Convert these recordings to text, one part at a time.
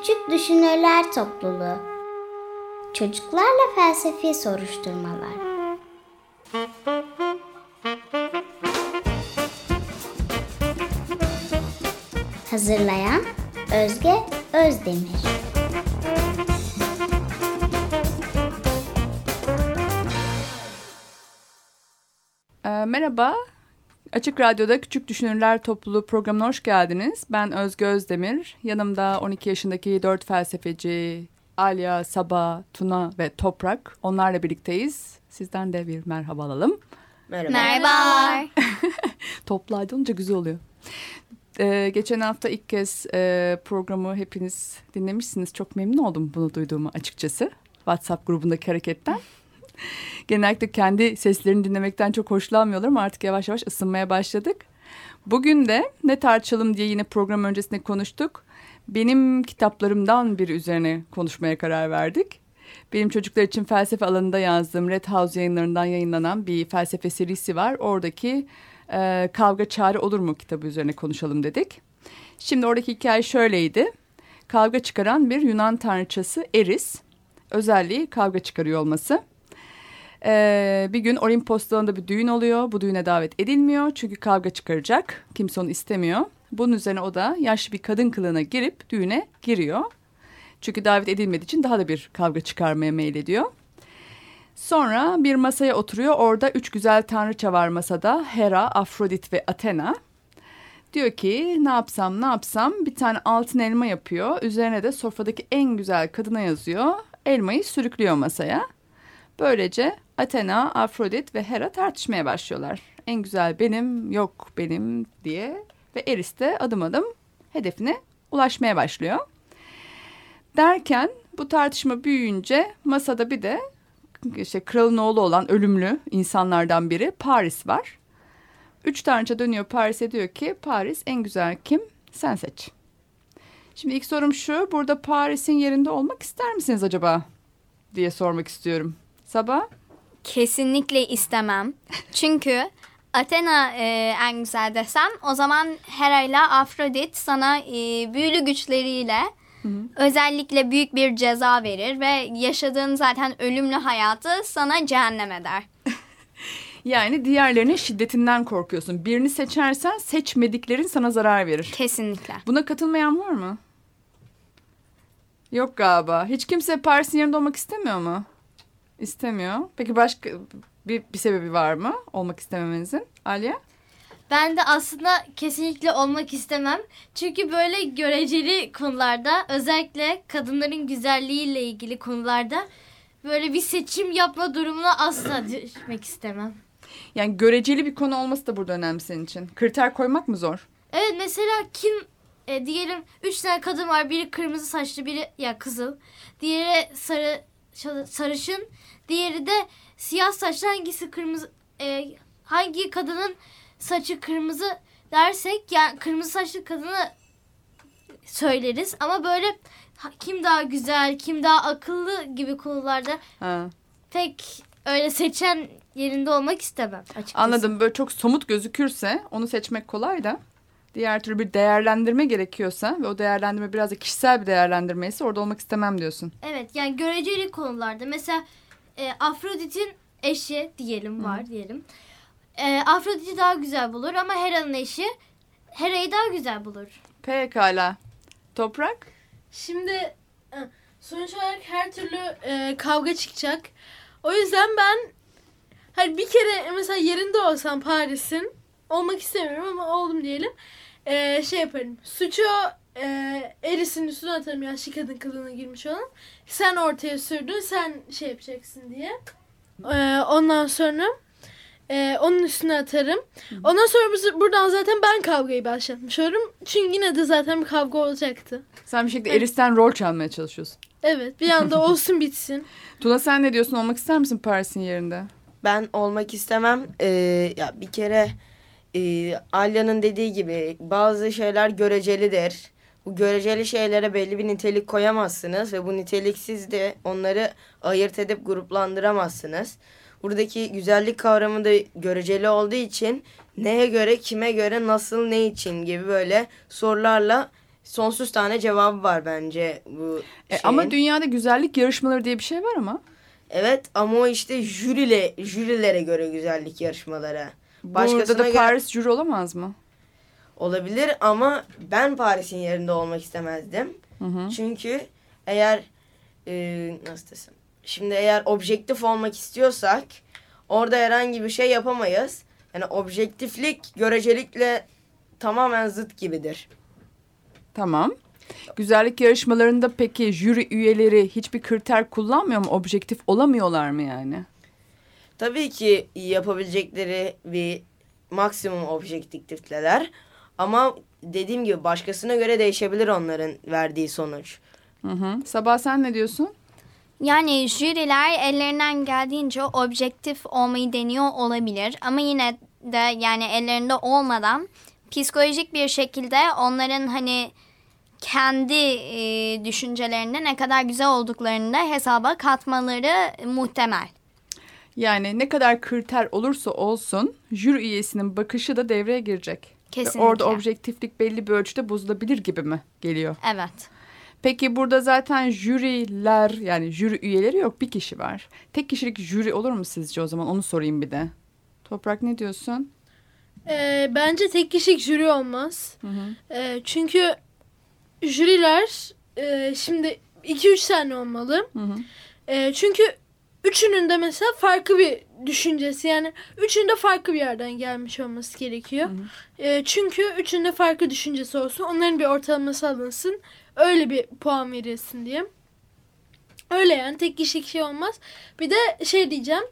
Küçük Düşünürler Topluluğu. Çocuklarla Felsefi Soruşturmalar. Hazırlayan Özge Özdemir. Ee, merhaba, Açık Radyo'da Küçük Düşünürler Topluluğu programına hoş geldiniz. Ben Özge Özdemir. Yanımda 12 yaşındaki 4 felsefeci Alya, Saba, Tuna ve Toprak. Onlarla birlikteyiz. Sizden de bir merhaba alalım. Merhaba. Merhabalar. Toplu halde olunca güzel oluyor. Ee, geçen hafta ilk kez e, programı hepiniz dinlemişsiniz. Çok memnun oldum bunu duyduğumu açıkçası. WhatsApp grubundaki hareketten. Genellikle kendi seslerini dinlemekten çok hoşlanmıyorlar ama artık yavaş yavaş ısınmaya başladık. Bugün de ne tartışalım diye yine program öncesinde konuştuk. Benim kitaplarımdan biri üzerine konuşmaya karar verdik. Benim çocuklar için felsefe alanında yazdığım Red House yayınlarından yayınlanan bir felsefe serisi var. Oradaki e, Kavga Çare Olur mu kitabı üzerine konuşalım dedik. Şimdi oradaki hikaye şöyleydi. Kavga çıkaran bir Yunan tanrıçası Eris. Özelliği kavga çıkarıyor olması. Ee, bir gün Olimpos Dağı'nda bir düğün oluyor. Bu düğüne davet edilmiyor çünkü kavga çıkaracak. Kimse onu istemiyor. Bunun üzerine o da yaşlı bir kadın kılığına girip düğüne giriyor. Çünkü davet edilmediği için daha da bir kavga çıkarmaya meylediyor. Sonra bir masaya oturuyor. Orada üç güzel tanrıça var masada. Hera, Afrodit ve Athena. Diyor ki ne yapsam ne yapsam bir tane altın elma yapıyor. Üzerine de sofradaki en güzel kadına yazıyor. Elmayı sürüklüyor masaya. Böylece Athena, Afrodit ve Hera tartışmaya başlıyorlar. En güzel benim, yok benim diye ve Eris de adım adım hedefine ulaşmaya başlıyor. Derken bu tartışma büyüyünce masada bir de işte kralın oğlu olan ölümlü insanlardan biri Paris var. Üç tanrıça dönüyor Paris'e diyor ki Paris en güzel kim? Sen seç. Şimdi ilk sorum şu burada Paris'in yerinde olmak ister misiniz acaba? diye sormak istiyorum. Sabah? Kesinlikle istemem. Çünkü Athena e, en güzel desem o zaman Hera ile Afrodit sana e, büyülü güçleriyle hı hı. özellikle büyük bir ceza verir ve yaşadığın zaten ölümlü hayatı sana cehennem eder. yani diğerlerinin şiddetinden korkuyorsun. Birini seçersen seçmediklerin sana zarar verir. Kesinlikle. Buna katılmayan var mı? Yok galiba. Hiç kimse Paris'in yanında olmak istemiyor mu? İstemiyor. Peki başka bir, bir sebebi var mı olmak istememenizin? Alya? Ben de aslında kesinlikle olmak istemem. Çünkü böyle göreceli konularda özellikle kadınların güzelliğiyle ilgili konularda böyle bir seçim yapma durumuna asla düşmek istemem. Yani göreceli bir konu olması da burada önemli senin için. Kriter koymak mı zor? Evet mesela kim e, diyelim üç tane kadın var. Biri kırmızı saçlı biri ya kızıl. Diğeri sarı sarışın. Diğeri de siyah saçlı hangisi kırmızı e, hangi kadının saçı kırmızı dersek yani kırmızı saçlı kadını söyleriz ama böyle kim daha güzel kim daha akıllı gibi konularda ha. pek öyle seçen yerinde olmak istemem açıkçası. Anladım böyle çok somut gözükürse onu seçmek kolay da diğer türlü bir değerlendirme gerekiyorsa ve o değerlendirme biraz da kişisel bir değerlendirme ise orada olmak istemem diyorsun. Evet yani göreceli konularda mesela e, Afrodit'in eşi diyelim var Hı. diyelim. E, Afrodit'i daha güzel bulur ama Hera'nın eşi Hera'yı daha güzel bulur. Pekala. Toprak? Şimdi e, sonuç olarak her türlü e, kavga çıkacak. O yüzden ben hani bir kere mesela yerinde olsam Paris'in olmak istemiyorum ama oldum diyelim. E, şey yaparım. Suçu e, Eris'in üstüne atarım yaşlı kadın kılığına girmiş olan. Sen ortaya sürdün sen şey yapacaksın diye. E, ondan sonra e, onun üstüne atarım. Ondan sonra biz, buradan zaten ben kavgayı başlatmış olurum. Çünkü yine de zaten bir kavga olacaktı. Sen bir şekilde Eris'ten rol çalmaya çalışıyorsun. Evet bir anda olsun bitsin. Tuna sen ne diyorsun olmak ister misin Paris'in yerinde? Ben olmak istemem. Ee, ya bir kere e, Alya'nın dediği gibi bazı şeyler görecelidir. Bu göreceli şeylere belli bir nitelik koyamazsınız ve bu niteliksiz de onları ayırt edip gruplandıramazsınız. Buradaki güzellik kavramı da göreceli olduğu için neye göre, kime göre, nasıl, ne için gibi böyle sorularla sonsuz tane cevabı var bence bu E, ama dünyada güzellik yarışmaları diye bir şey var ama. Evet ama o işte jürile, jürilere göre güzellik yarışmaları. Burada Başkasına da göre Paris jüri olamaz mı? olabilir ama ben Paris'in yerinde olmak istemezdim. Hı hı. Çünkü eğer e, nasıl desem şimdi eğer objektif olmak istiyorsak orada herhangi bir şey yapamayız. Yani objektiflik görecelikle tamamen zıt gibidir. Tamam. Güzellik yarışmalarında peki jüri üyeleri hiçbir kriter kullanmıyor mu? Objektif olamıyorlar mı yani? Tabii ki yapabilecekleri bir maksimum objektifteler. Ama dediğim gibi başkasına göre değişebilir onların verdiği sonuç. Hı hı. Sabah sen ne diyorsun? Yani jüriler ellerinden geldiğince objektif olmayı deniyor olabilir. Ama yine de yani ellerinde olmadan psikolojik bir şekilde onların hani kendi e, düşüncelerinde ne kadar güzel olduklarını da hesaba katmaları muhtemel. Yani ne kadar kriter olursa olsun jüri üyesinin bakışı da devreye girecek. Ve Kesinlikle. Orada objektiflik belli bir ölçüde bozulabilir gibi mi geliyor? Evet. Peki burada zaten jüriler yani jüri üyeleri yok bir kişi var. Tek kişilik jüri olur mu sizce o zaman onu sorayım bir de. Toprak ne diyorsun? Ee, bence tek kişilik jüri olmaz. Hı hı. Ee, çünkü jüriler e, şimdi 2-3 tane olmalı. Hı hı. Ee, çünkü üçünün de mesela farklı bir düşüncesi yani üçünün de farklı bir yerden gelmiş olması gerekiyor. Ee, çünkü üçünün de farklı düşüncesi olsun. Onların bir ortalaması alınsın. Öyle bir puan verilsin diye. Öyle yani tek kişilik şey olmaz. Bir de şey diyeceğim.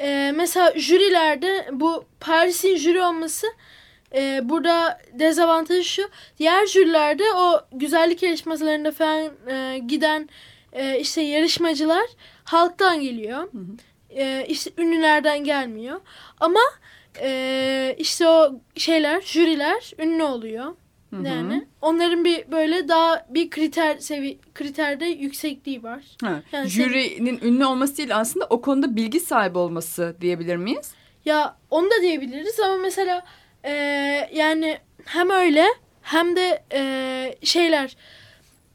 Ee, mesela jürilerde bu Paris'in jüri olması e, burada dezavantajı şu. Diğer jürilerde o güzellik yarışmalarında falan e, giden e, işte yarışmacılar halktan geliyor. E, işte ünlülerden gelmiyor. Ama e, işte o şeyler, jüriler ünlü oluyor. Hı hı. Yani onların bir böyle daha bir kriter sevi kriterde yüksekliği var. Ha, Yani Jürinin ünlü olması değil aslında o konuda bilgi sahibi olması diyebilir miyiz? Ya onu da diyebiliriz ama mesela e, yani hem öyle hem de e, şeyler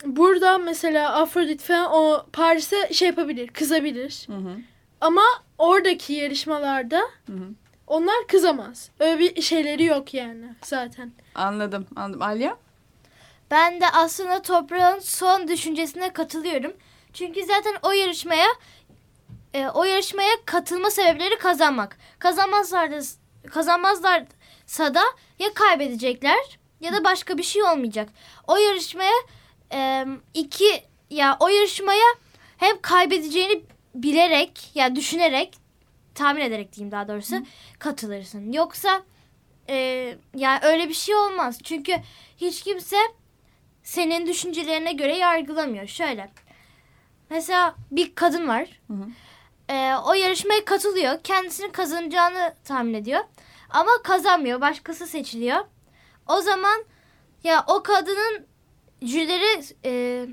burada mesela Afrodit falan o Paris'e şey yapabilir, kızabilir. Hı hı. Ama oradaki yarışmalarda Hı hı. onlar kızamaz. Öyle bir şeyleri yok yani zaten. Anladım anladım. Alya? Ben de aslında toprağın son düşüncesine katılıyorum. Çünkü zaten o yarışmaya e, o yarışmaya katılma sebepleri kazanmak. Kazanmazlar da, kazanmazlarsa da ya kaybedecekler ya da başka bir şey olmayacak. O yarışmaya e, iki ya o yarışmaya hem kaybedeceğini bilerek ya düşünerek tahmin ederek diyeyim daha doğrusu katılırsın. Yoksa e, ya öyle bir şey olmaz. Çünkü hiç kimse senin düşüncelerine göre yargılamıyor. Şöyle. Mesela bir kadın var. Hı hı. Ee, o yarışmaya katılıyor. Kendisinin kazanacağını tahmin ediyor. Ama kazanmıyor. Başkası seçiliyor. O zaman ya o kadının jürilere e,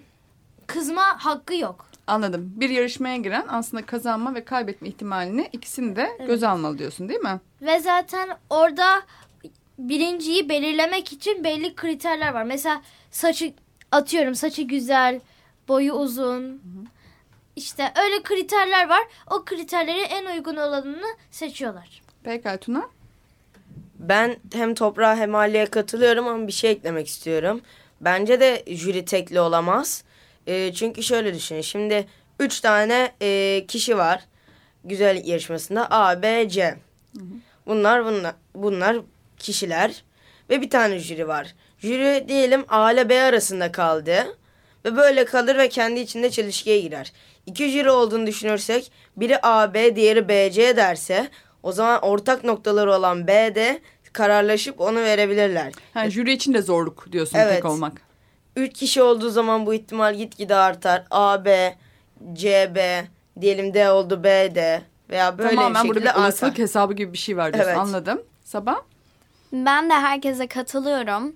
kızma hakkı yok. Anladım. Bir yarışmaya giren aslında kazanma ve kaybetme ihtimalini ikisini de göze almalı diyorsun değil mi? Ve zaten orada birinciyi belirlemek için belli kriterler var. Mesela saçı atıyorum saçı güzel, boyu uzun. İşte öyle kriterler var. O kriterleri en uygun olanını seçiyorlar. Peki Tuna. Ben hem toprağa hem Ali'ye katılıyorum ama bir şey eklemek istiyorum. Bence de jüri tekli olamaz. E, çünkü şöyle düşünün. Şimdi üç tane e, kişi var. Güzel yarışmasında A, B, C. Bunlar bunlar bunlar kişiler ve bir tane jüri var. Jüri diyelim A ile B arasında kaldı ve böyle kalır ve kendi içinde çelişkiye girer. İki jüri olduğunu düşünürsek biri A, B, diğeri B, C derse o zaman ortak noktaları olan B de kararlaşıp onu verebilirler. Ha, jüri için de zorluk diyorsun Evet. tek olmak. Üç kişi olduğu zaman bu ihtimal gitgide artar. A, B, C, B, diyelim D oldu B, D veya böyle Tamamen bir burada şekilde bir olasılık artar. hesabı gibi bir şey var diyorsun. Evet. Anladım. Sabah? Ben de herkese katılıyorum.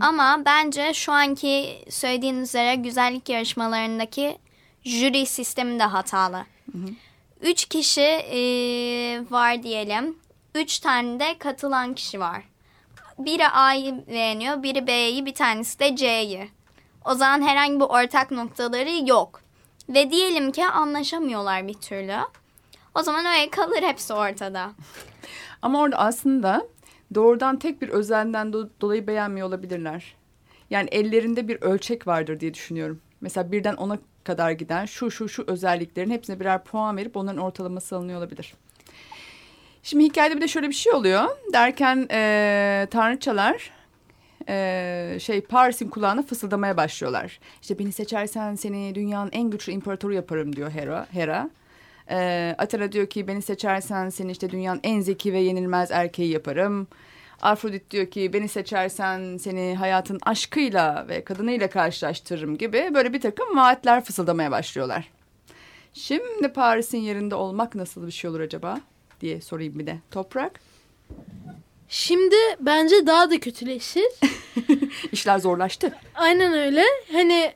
Ama bence şu anki söylediğiniz üzere güzellik yarışmalarındaki jüri sistemi de hatalı. Üç kişi e, var diyelim. Üç tane de katılan kişi var. biri A'yı beğeniyor, biri B'yi, bir tanesi de C'yi. O zaman herhangi bir ortak noktaları yok. Ve diyelim ki anlaşamıyorlar bir türlü. O zaman öyle kalır hepsi ortada. Ama orada aslında doğrudan tek bir özelliğinden do- dolayı beğenmiyor olabilirler. Yani ellerinde bir ölçek vardır diye düşünüyorum. Mesela birden ona kadar giden şu şu şu özelliklerin hepsine birer puan verip onların ortalaması alınıyor olabilir. Şimdi hikayede bir de şöyle bir şey oluyor. Derken eee tanrıçalar eee, şey Paris'in kulağına fısıldamaya başlıyorlar. İşte beni seçersen seni dünyanın en güçlü imparatoru yaparım diyor Hera. Hera. Ee, Atera diyor ki beni seçersen seni işte dünyanın en zeki ve yenilmez erkeği yaparım. Afrodit diyor ki beni seçersen seni hayatın aşkıyla ve kadınıyla karşılaştırırım gibi böyle bir takım vaatler fısıldamaya başlıyorlar. Şimdi Paris'in yerinde olmak nasıl bir şey olur acaba diye sorayım bir de. Toprak Şimdi bence daha da kötüleşir. işler zorlaştı. Aynen öyle. Hani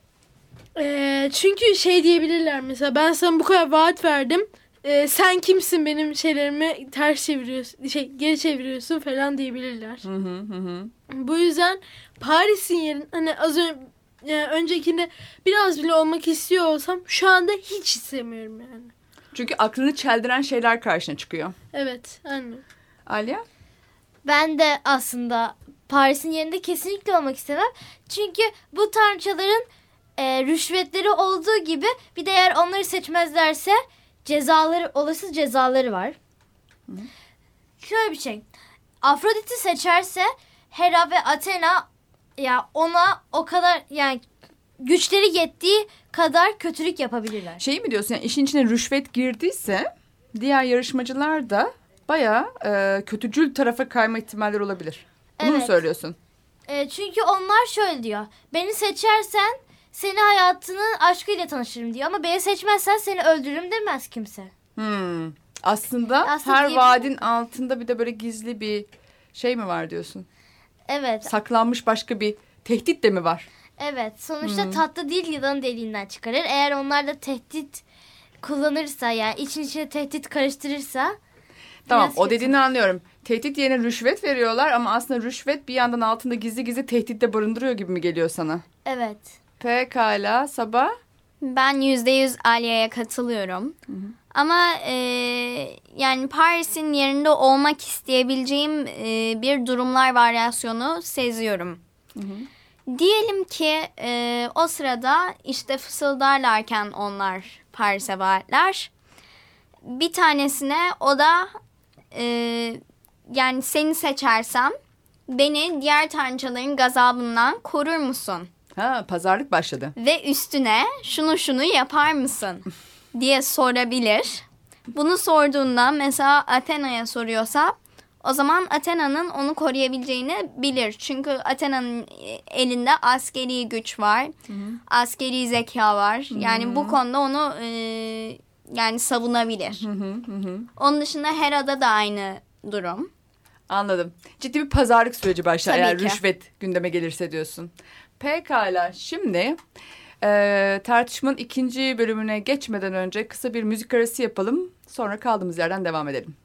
eee, çünkü şey diyebilirler mesela ben sana bu kadar vaat verdim. Eee, sen kimsin benim şeylerimi ters çeviriyorsun, şey geri çeviriyorsun falan diyebilirler. Hı hı hı. Bu yüzden Paris'in yerin hani az önce öncekinde biraz bile olmak istiyor olsam şu anda hiç istemiyorum yani. Çünkü aklını çeldiren şeyler karşına çıkıyor. Evet, aynen. Alya? Ben de aslında Paris'in yerinde kesinlikle olmak istemem. Çünkü bu tanrıçaların e, rüşvetleri olduğu gibi bir de eğer onları seçmezlerse cezaları, olası cezaları var. Şöyle bir şey. Afrodit'i seçerse Hera ve Athena ya ona o kadar yani güçleri yettiği kadar kötülük yapabilirler. Şeyi mi diyorsun yani işin içine rüşvet girdiyse diğer yarışmacılar da bayağı e, kötücül tarafa kayma ihtimalleri olabilir. Bunu mu Evet. söylüyorsun? E, çünkü onlar şöyle diyor. Beni seçersen seni hayatının aşkıyla tanışırım diyor. Ama beni seçmezsen seni öldürürüm demez kimse. Hmm. Aslında, Aslında her vaadin altında bir de böyle gizli bir şey mi var diyorsun? Evet. Saklanmış başka bir tehdit de mi var? Evet. Sonuçta tatlı değil yılanın deliğinden çıkarır. Eğer onlar da tehdit kullanırsa yani için içine tehdit karıştırırsa Tamam o kötü. dediğini anlıyorum. Tehdit yerine rüşvet veriyorlar ama aslında rüşvet bir yandan altında gizli gizli tehdit de barındırıyor gibi mi geliyor sana? Evet. Pekala Sabah. Ben yüzde yüz Alya'ya katılıyorum. Ama e, yani Paris'in yerinde olmak isteyebileceğim e, bir durumlar varyasyonu seziyorum. Diyelim ki e, o sırada işte fısıldarlarken onlar Paris'e vaatler. Bir tanesine o da e, yani seni seçersem beni diğer tanrıçaların gazabından korur musun? Ha pazarlık başladı. ve üstüne şunu şunu yapar mısın diye sorabilir. Bunu sorduğunda mesela Athena'ya soruyorsa o zaman Athena'nın onu koruyabileceğini bilir. Çünkü Athena'nın elinde askeri güç var. Askeri zeka var. Yani bu konuda onu e, yani savunabilir. Onun dışında Hera'da da aynı durum. Anladım. Ciddi bir pazarlık süreci başlar Tabii eğer ki. rüşvet gündeme gelirse diyorsun. Pekala şimdi e, tartışmanın ikinci bölümüne geçmeden önce kısa bir müzik arası yapalım. Sonra kaldığımız yerden devam edelim.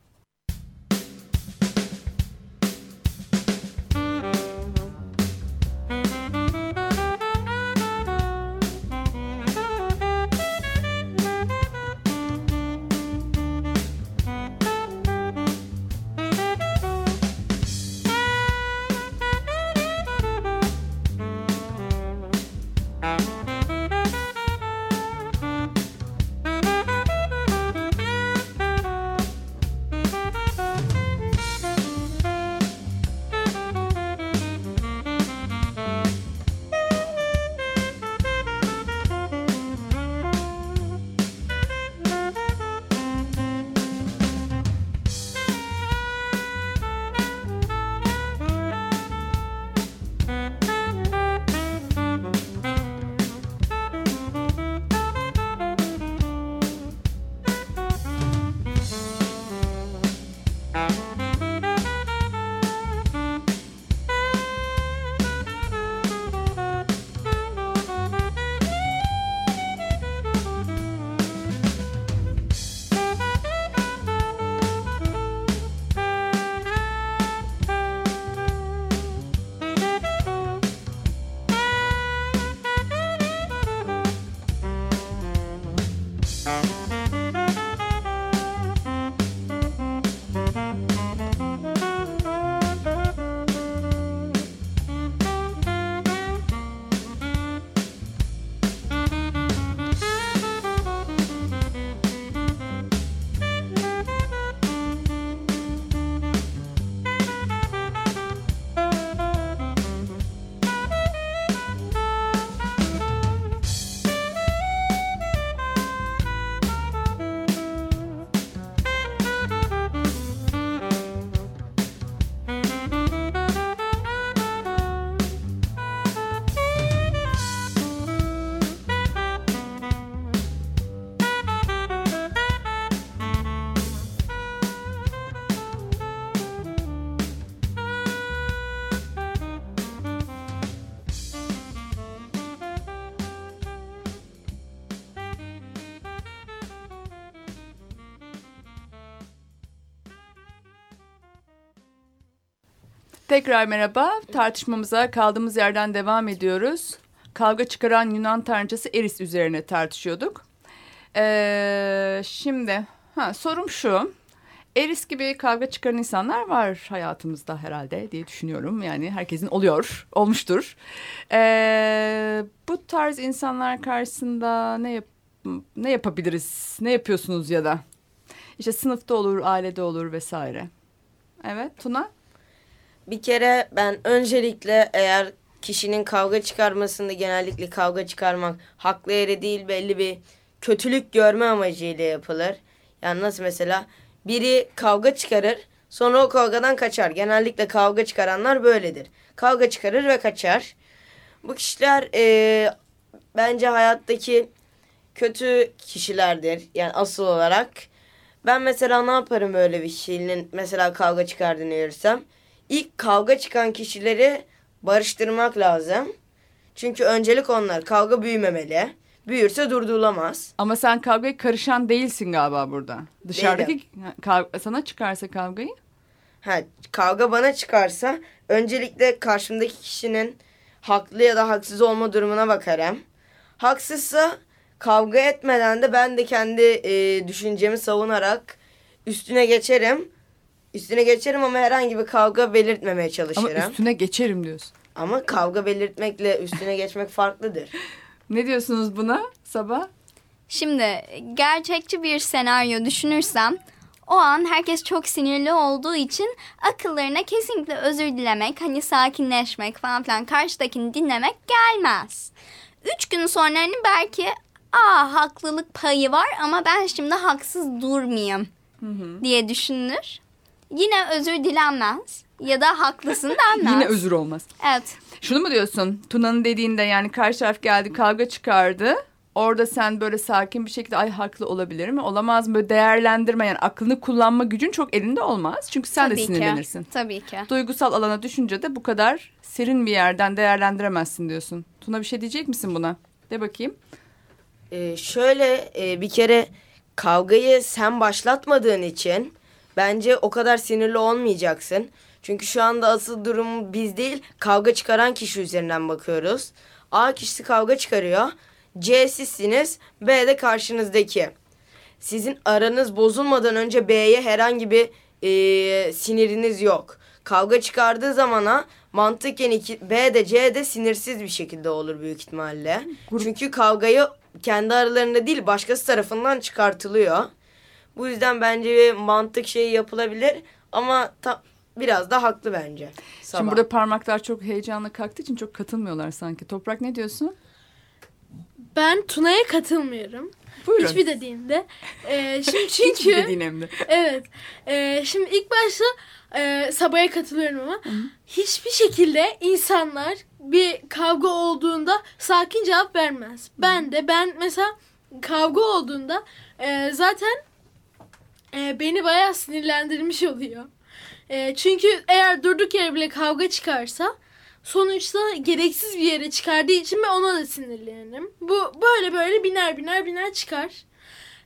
Tekrar merhaba. Tartışmamıza kaldığımız yerden devam ediyoruz. Kavga çıkaran Yunan tanrıçası Eris üzerine tartışıyorduk. Ee, şimdi ha, sorum şu. Eris gibi kavga çıkaran insanlar var hayatımızda herhalde diye düşünüyorum. Yani herkesin oluyor, olmuştur. Ee, bu tarz insanlar karşısında ne yap ne yapabiliriz? Ne yapıyorsunuz ya da? İşte sınıfta olur, ailede olur vesaire. Evet, Tuna? Bir kere ben öncelikle eğer kişinin kavga çıkarmasında genellikle kavga çıkarmak haklı yere değil belli bir kötülük görme amacıyla yapılır. Yani nasıl mesela biri kavga çıkarır sonra o kavgadan kaçar. Genellikle kavga çıkaranlar böyledir. Kavga çıkarır ve kaçar. Bu kişiler e, bence hayattaki kötü kişilerdir. Yani asıl olarak. Ben mesela ne yaparım böyle bir kişinin mesela kavga çıkardığını görürsem. İlk kavga çıkan kişileri barıştırmak lazım. Çünkü öncelik onlar. Kavga büyümemeli. Büyürse durdurulamaz. Ama sen kavgaya karışan değilsin galiba burada. Dışarıdaki kav- sana çıkarsa kavgayı. Ha, kavga bana çıkarsa öncelikle karşımdaki kişinin haklı ya da haksız olma durumuna bakarım. Haksızsa kavga etmeden de ben de kendi e, düşüncemi savunarak üstüne geçerim. Üstüne geçerim ama herhangi bir kavga belirtmemeye Ama çalışırım. üstüne geçerim diyorsun. Ama kavga belirtmekle üstüne geçmek farklıdır. Ne diyorsunuz buna Sabah? Şimdi gerçekçi bir senaryo düşünürsem o an herkes çok sinirli olduğu için akıllarına kesinlikle özür dilemek, hani sakinleşmek falan filan karşıdakini dinlemek gelmez. Üç gün sonra hani belki aa haklılık payı var ama ben şimdi haksız durmayayım diye düşünülür. Yine özür dilenmez ya da haklısın denmez. Yine özür olmaz. Evet. Şunu mu diyorsun? Tuna'nın dediğinde yani karşı taraf geldi kavga çıkardı. Orada sen böyle sakin bir şekilde ay haklı olabilir mi? Olamaz mı? Böyle değerlendirme yani aklını kullanma gücün çok elinde olmaz. Çünkü sen de Tabii ki. sinirlenirsin. Tabii ki. Duygusal alana düşünce de bu kadar serin bir yerden değerlendiremezsin diyorsun. Tuna bir şey diyecek misin buna? De bakayım. Ee, şöyle e, bir kere kavgayı sen başlatmadığın için bence o kadar sinirli olmayacaksın. Çünkü şu anda asıl durum biz değil kavga çıkaran kişi üzerinden bakıyoruz. A kişisi kavga çıkarıyor. C sizsiniz. B de karşınızdaki. Sizin aranız bozulmadan önce B'ye herhangi bir e, siniriniz yok. Kavga çıkardığı zamana mantıken iki, B de C de sinirsiz bir şekilde olur büyük ihtimalle. Çünkü kavgayı kendi aralarında değil başkası tarafından çıkartılıyor. Bu yüzden bence bir mantık şeyi yapılabilir ama ta, biraz da haklı bence. Sabah. Şimdi burada parmaklar çok heyecanla kalktığı için çok katılmıyorlar sanki. Toprak ne diyorsun? Ben Tuna'ya katılmıyorum. Buyurun. Hiçbir dediğinde. Ee, şimdi Hiçbir çünkü dediğin hem de. evet. Ee, şimdi ilk başta e, Sabah'a katılıyorum ama hiçbir şekilde insanlar bir kavga olduğunda sakin cevap vermez. Ben de ben mesela kavga olduğunda e, zaten e, beni bayağı sinirlendirmiş oluyor. E, çünkü eğer durduk yere bile kavga çıkarsa sonuçta gereksiz bir yere çıkardığı için ben ona da sinirlenirim. Bu böyle böyle biner biner biner çıkar.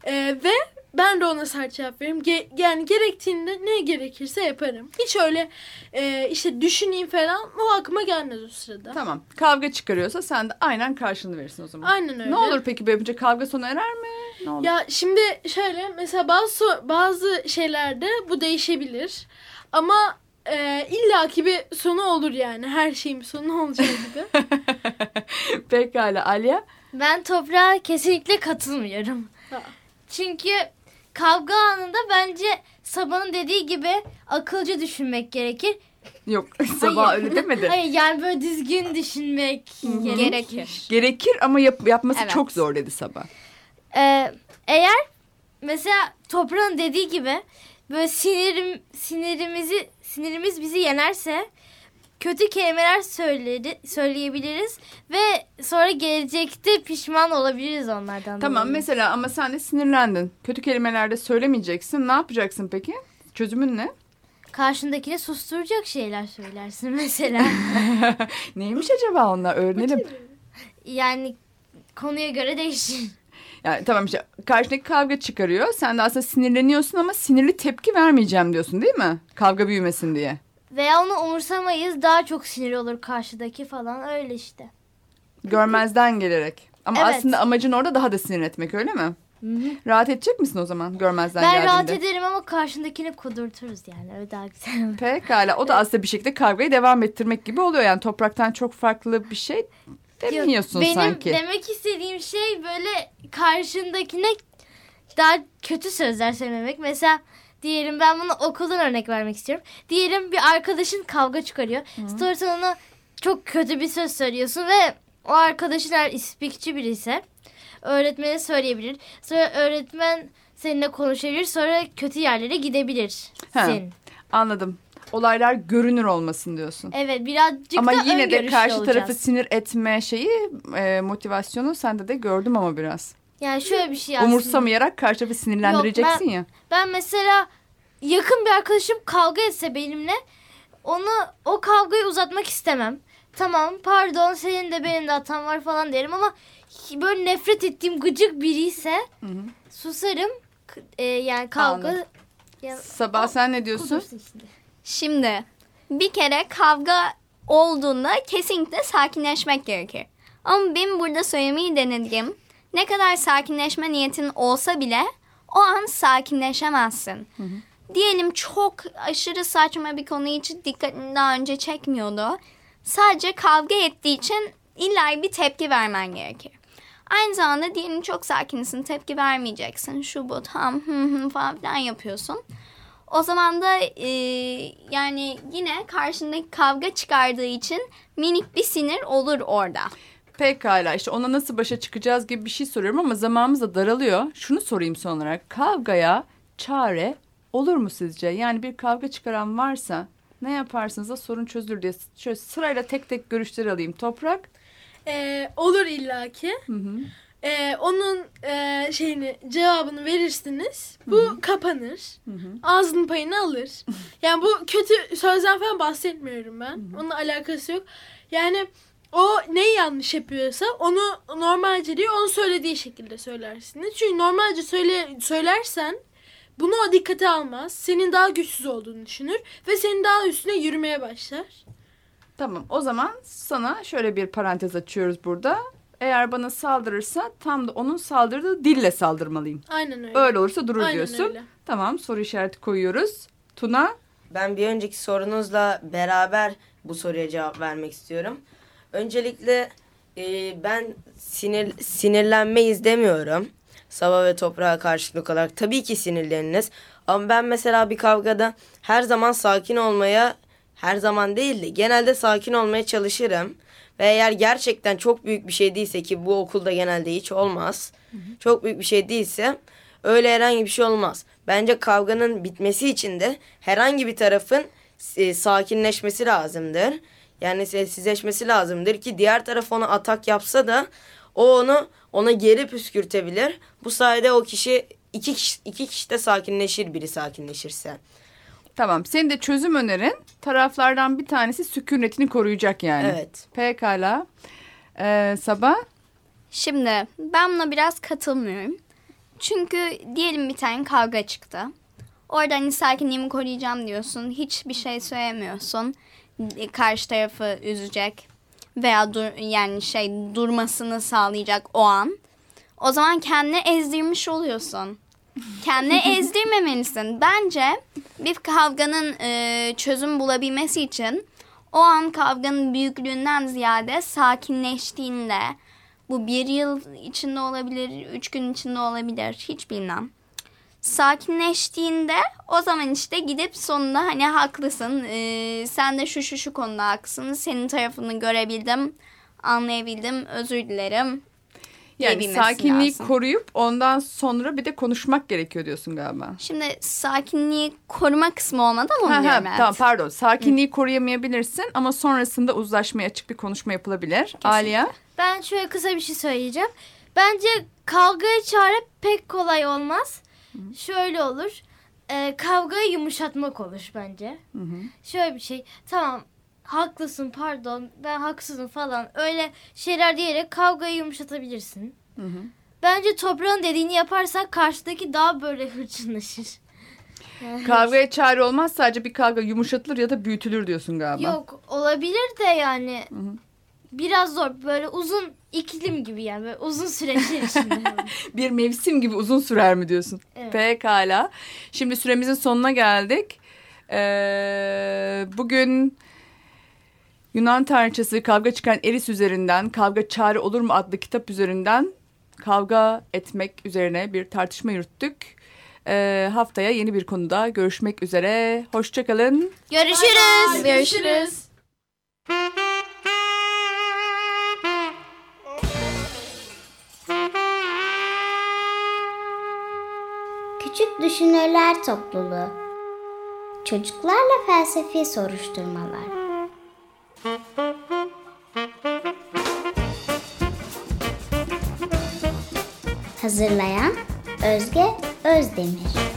E, ve ben de ona sert cevap veririm. Ge- yani gerektiğinde ne gerekirse yaparım. Hiç öyle e, işte düşüneyim falan o aklıma gelmez o sırada. Tamam. Kavga çıkarıyorsa sen de aynen karşılığını verirsin o zaman. Aynen öyle. Ne olur peki böyle yapınca kavga sona erer mi? Ne olur? Ya şimdi şöyle mesela bazı bazı şeylerde bu değişebilir. Ama e, illaki bir sonu olur yani. Her şeyin bir sonu olacağı gibi. Pekala Alya. Ben toprağa kesinlikle katılmıyorum. Ha. Çünkü kavga anında bence Sabah'ın dediği gibi akılcı düşünmek gerekir. Yok sabah Hayır. öyle demedi. Hayır yani böyle düzgün düşünmek gerekir. Gerekir. Gerekir ama yap- yapması Evet. çok zor dedi sabah. Ee, eğer mesela toprağın dediği gibi böyle sinirim sinirimizi sinirimiz bizi yenerse kötü kelimeler söyleri, söyleyebiliriz ve sonra gelecekte pişman olabiliriz onlardan. Tamam dolayı. mesela ama sen de sinirlendin. Kötü kelimelerde söylemeyeceksin. Ne yapacaksın peki? Çözümün ne? Karşındakini susturacak şeyler söylersin mesela. Neymiş acaba onlar? Öğrenelim. yani konuya göre değişir. Yani tamam işte karşındaki kavga çıkarıyor. Sen de aslında sinirleniyorsun ama sinirli tepki vermeyeceğim diyorsun değil mi? Kavga büyümesin diye. Veya onu umursamayız daha çok sinir olur karşıdaki falan öyle işte. Görmezden gelerek. Ama Evet. aslında amacın orada daha da sinir etmek öyle mi? Rahat edecek misin o zaman görmezden ben geldiğinde? rahat ederim ama karşındakini kudurturuz yani öyle daha güzel. Pekala. O da aslında bir şekilde kavgayı devam ettirmek gibi oluyor. Yani topraktan çok farklı bir şey demiyorsun Benim sanki. demek istediğim şey böyle karşındakine daha kötü sözler söylemek. Mesela diyelim ben bunu okuldan örnek vermek istiyorum. Diyelim bir arkadaşın kavga çıkarıyor. Sonra sen ona çok kötü bir söz söylüyorsun ve o arkadaşın eğer ispikçi biri ise öğretmene söyleyebilir. Sonra öğretmen seninle konuşabilir. Sonra kötü yerlere gidebilir. Ha. Senin. Anladım. Olaylar görünür olmasın diyorsun. Evet birazcık ama da yine de karşı olacağız. tarafı sinir etme şeyi e, motivasyonu sende de gördüm ama biraz. Yani şöyle bir şey aslında. Umursamayarak karşı tarafı sinirlendireceksin Yok, ya. Ben mesela yakın bir arkadaşım kavga etse benimle onu o kavgayı uzatmak istemem. Tamam pardon senin de benim de hatam var falan derim ama böyle nefret ettiğim gıcık biri ise susarım. E, yani kavga Anladım. ya, Sabah sen ne diyorsun? şimdi. Şimdi bir kere kavga olduğunda kesinlikle sakinleşmek gerekir. Ama benim burada söylemeyi denediğim ne kadar sakinleşme niyetin olsa bile o an sakinleşemezsin. Diyelim çok aşırı saçma bir konu hiç dikkatini daha önce çekmiyordu. Sadece kavga ettiği için illa bir tepki vermen gerekir. Aynı zamanda diyelim çok sakinsin tepki vermeyeceksin. Şu bu tam hı hı falan filan yapıyorsun. O zaman da e, yani yine karşındaki kavga çıkardığı için minik bir sinir olur orada. Pekala işte ona nasıl başa çıkacağız gibi bir şey soruyorum ama zamanımız da daralıyor. Şunu sorayım son olarak. Kavgaya çare olur mu sizce? Yani bir kavga çıkaran varsa ne yaparsınız da sorun çözülür diye şöyle sırayla tek tek görüşleri alayım. Toprak. Ee, olur illaki. Ee, onun e, şeyini cevabını verirsiniz. Bu kapanır. Ağzının payını alır. yani bu kötü sözden falan bahsetmiyorum ben. Onunla alakası yok. Yani o neyi yanlış yapıyorsa onu normalce değil onun söylediği şekilde söylersiniz. Çünkü normalce söyle, söylersen bunu o dikkate almaz. Senin daha güçsüz olduğunu düşünür ve senin daha üstüne yürümeye başlar. Tamam o zaman sana şöyle bir parantez açıyoruz burada. Eğer bana saldırırsa tam da onun saldırdığı dille saldırmalıyım. Aynen öyle. Öyle olursa durur Aynen diyorsun. öyle. Tamam soru işareti koyuyoruz. Tuna Ben bir önceki sorunuzla beraber bu soruya cevap vermek istiyorum. Öncelikle e, ben sinir sinirlenmeyiz demiyorum. Sabah ve toprağa karşılık olarak tabii ki sinirleniniz. Ama ben mesela bir kavgada her zaman sakin olmaya her zaman değil de genelde sakin olmaya çalışırım. Ve eğer gerçekten çok büyük bir şey değilse ki bu okulda genelde hiç olmaz. Çok büyük bir şey değilse öyle herhangi bir şey olmaz. Bence kavganın bitmesi için de herhangi bir tarafın e, sakinleşmesi lazımdır. Yani sessizleşmesi lazımdır ki diğer taraf ona atak yapsa da o onu ona geri püskürtebilir. Bu sayede o kişi iki kişi, iki kişi de sakinleşir biri sakinleşirse. tamam senin de çözüm önerin taraflardan bir tanesi sükunetini koruyacak yani. Evet. Pekala. Ee, Sabah Şimdi ben buna biraz katılmıyorum. Çünkü diyelim bir tane kavga çıktı. Orada hani sakinliğimi koruyacağım diyorsun. Hiçbir şey söylemiyorsun. E, Karşı tarafı üzecek veya dur, yani şey durmasını sağlayacak o an. O zaman kendini ezdirmiş oluyorsun. Kendini ezdirmemelisin. Bence bir kavganın e, çözüm bulabilmesi için o an kavganın büyüklüğünden ziyade sakinleştiğinde bu bir yıl içinde olabilir, üç gün içinde olabilir. Hiç bilmem. Sakinleştiğinde o zaman işte gidip sonunda hani haklısın. ee, sen de şu şu şu konuda haklısın. Senin tarafını görebildim, anlayabildim. Özür dilerim. yani sakinliği lazım. koruyup ondan sonra bir de konuşmak gerekiyor diyorsun galiba. Şimdi sakinliği koruma kısmı olmadı ama onu diyorum evet. tamam pardon. Sakinliği koruyamayabilirsin ama sonrasında uzlaşmaya açık bir konuşma yapılabilir. Aliye? Ben şöyle kısa bir şey söyleyeceğim. Bence kavgaya çare pek kolay olmaz. Şöyle olur. Ee, kavgayı yumuşatmak olur bence. Şöyle bir şey. Tamam haklısın pardon ben haksızım falan. Öyle şeyler diyerek kavgayı yumuşatabilirsin. Bence toprağın dediğini yaparsak karşıdaki daha böyle hırçınlaşır. Kavgaya çare olmaz sadece bir kavga yumuşatılır ya da büyütülür diyorsun galiba. Yok olabilir de yani biraz zor böyle uzun iklim gibi yani böyle uzun süreçler içinde. Bir mevsim gibi uzun sürer mi diyorsun? Evet. Pekala. Şimdi süremizin sonuna geldik. Ee, bugün Yunan tanrıçası kavga çıkan Eris üzerinden Kavga Çare Olur mu adlı kitap üzerinden kavga etmek üzerine bir tartışma yürüttük. Ee, haftaya yeni bir konuda görüşmek üzere. Hoşçakalın. Görüşürüz. Görüşürüz. Küçük Düşünürler Topluluğu. Çocuklarla Felsefi Soruşturmalar. Hazırlayan Özge Özdemir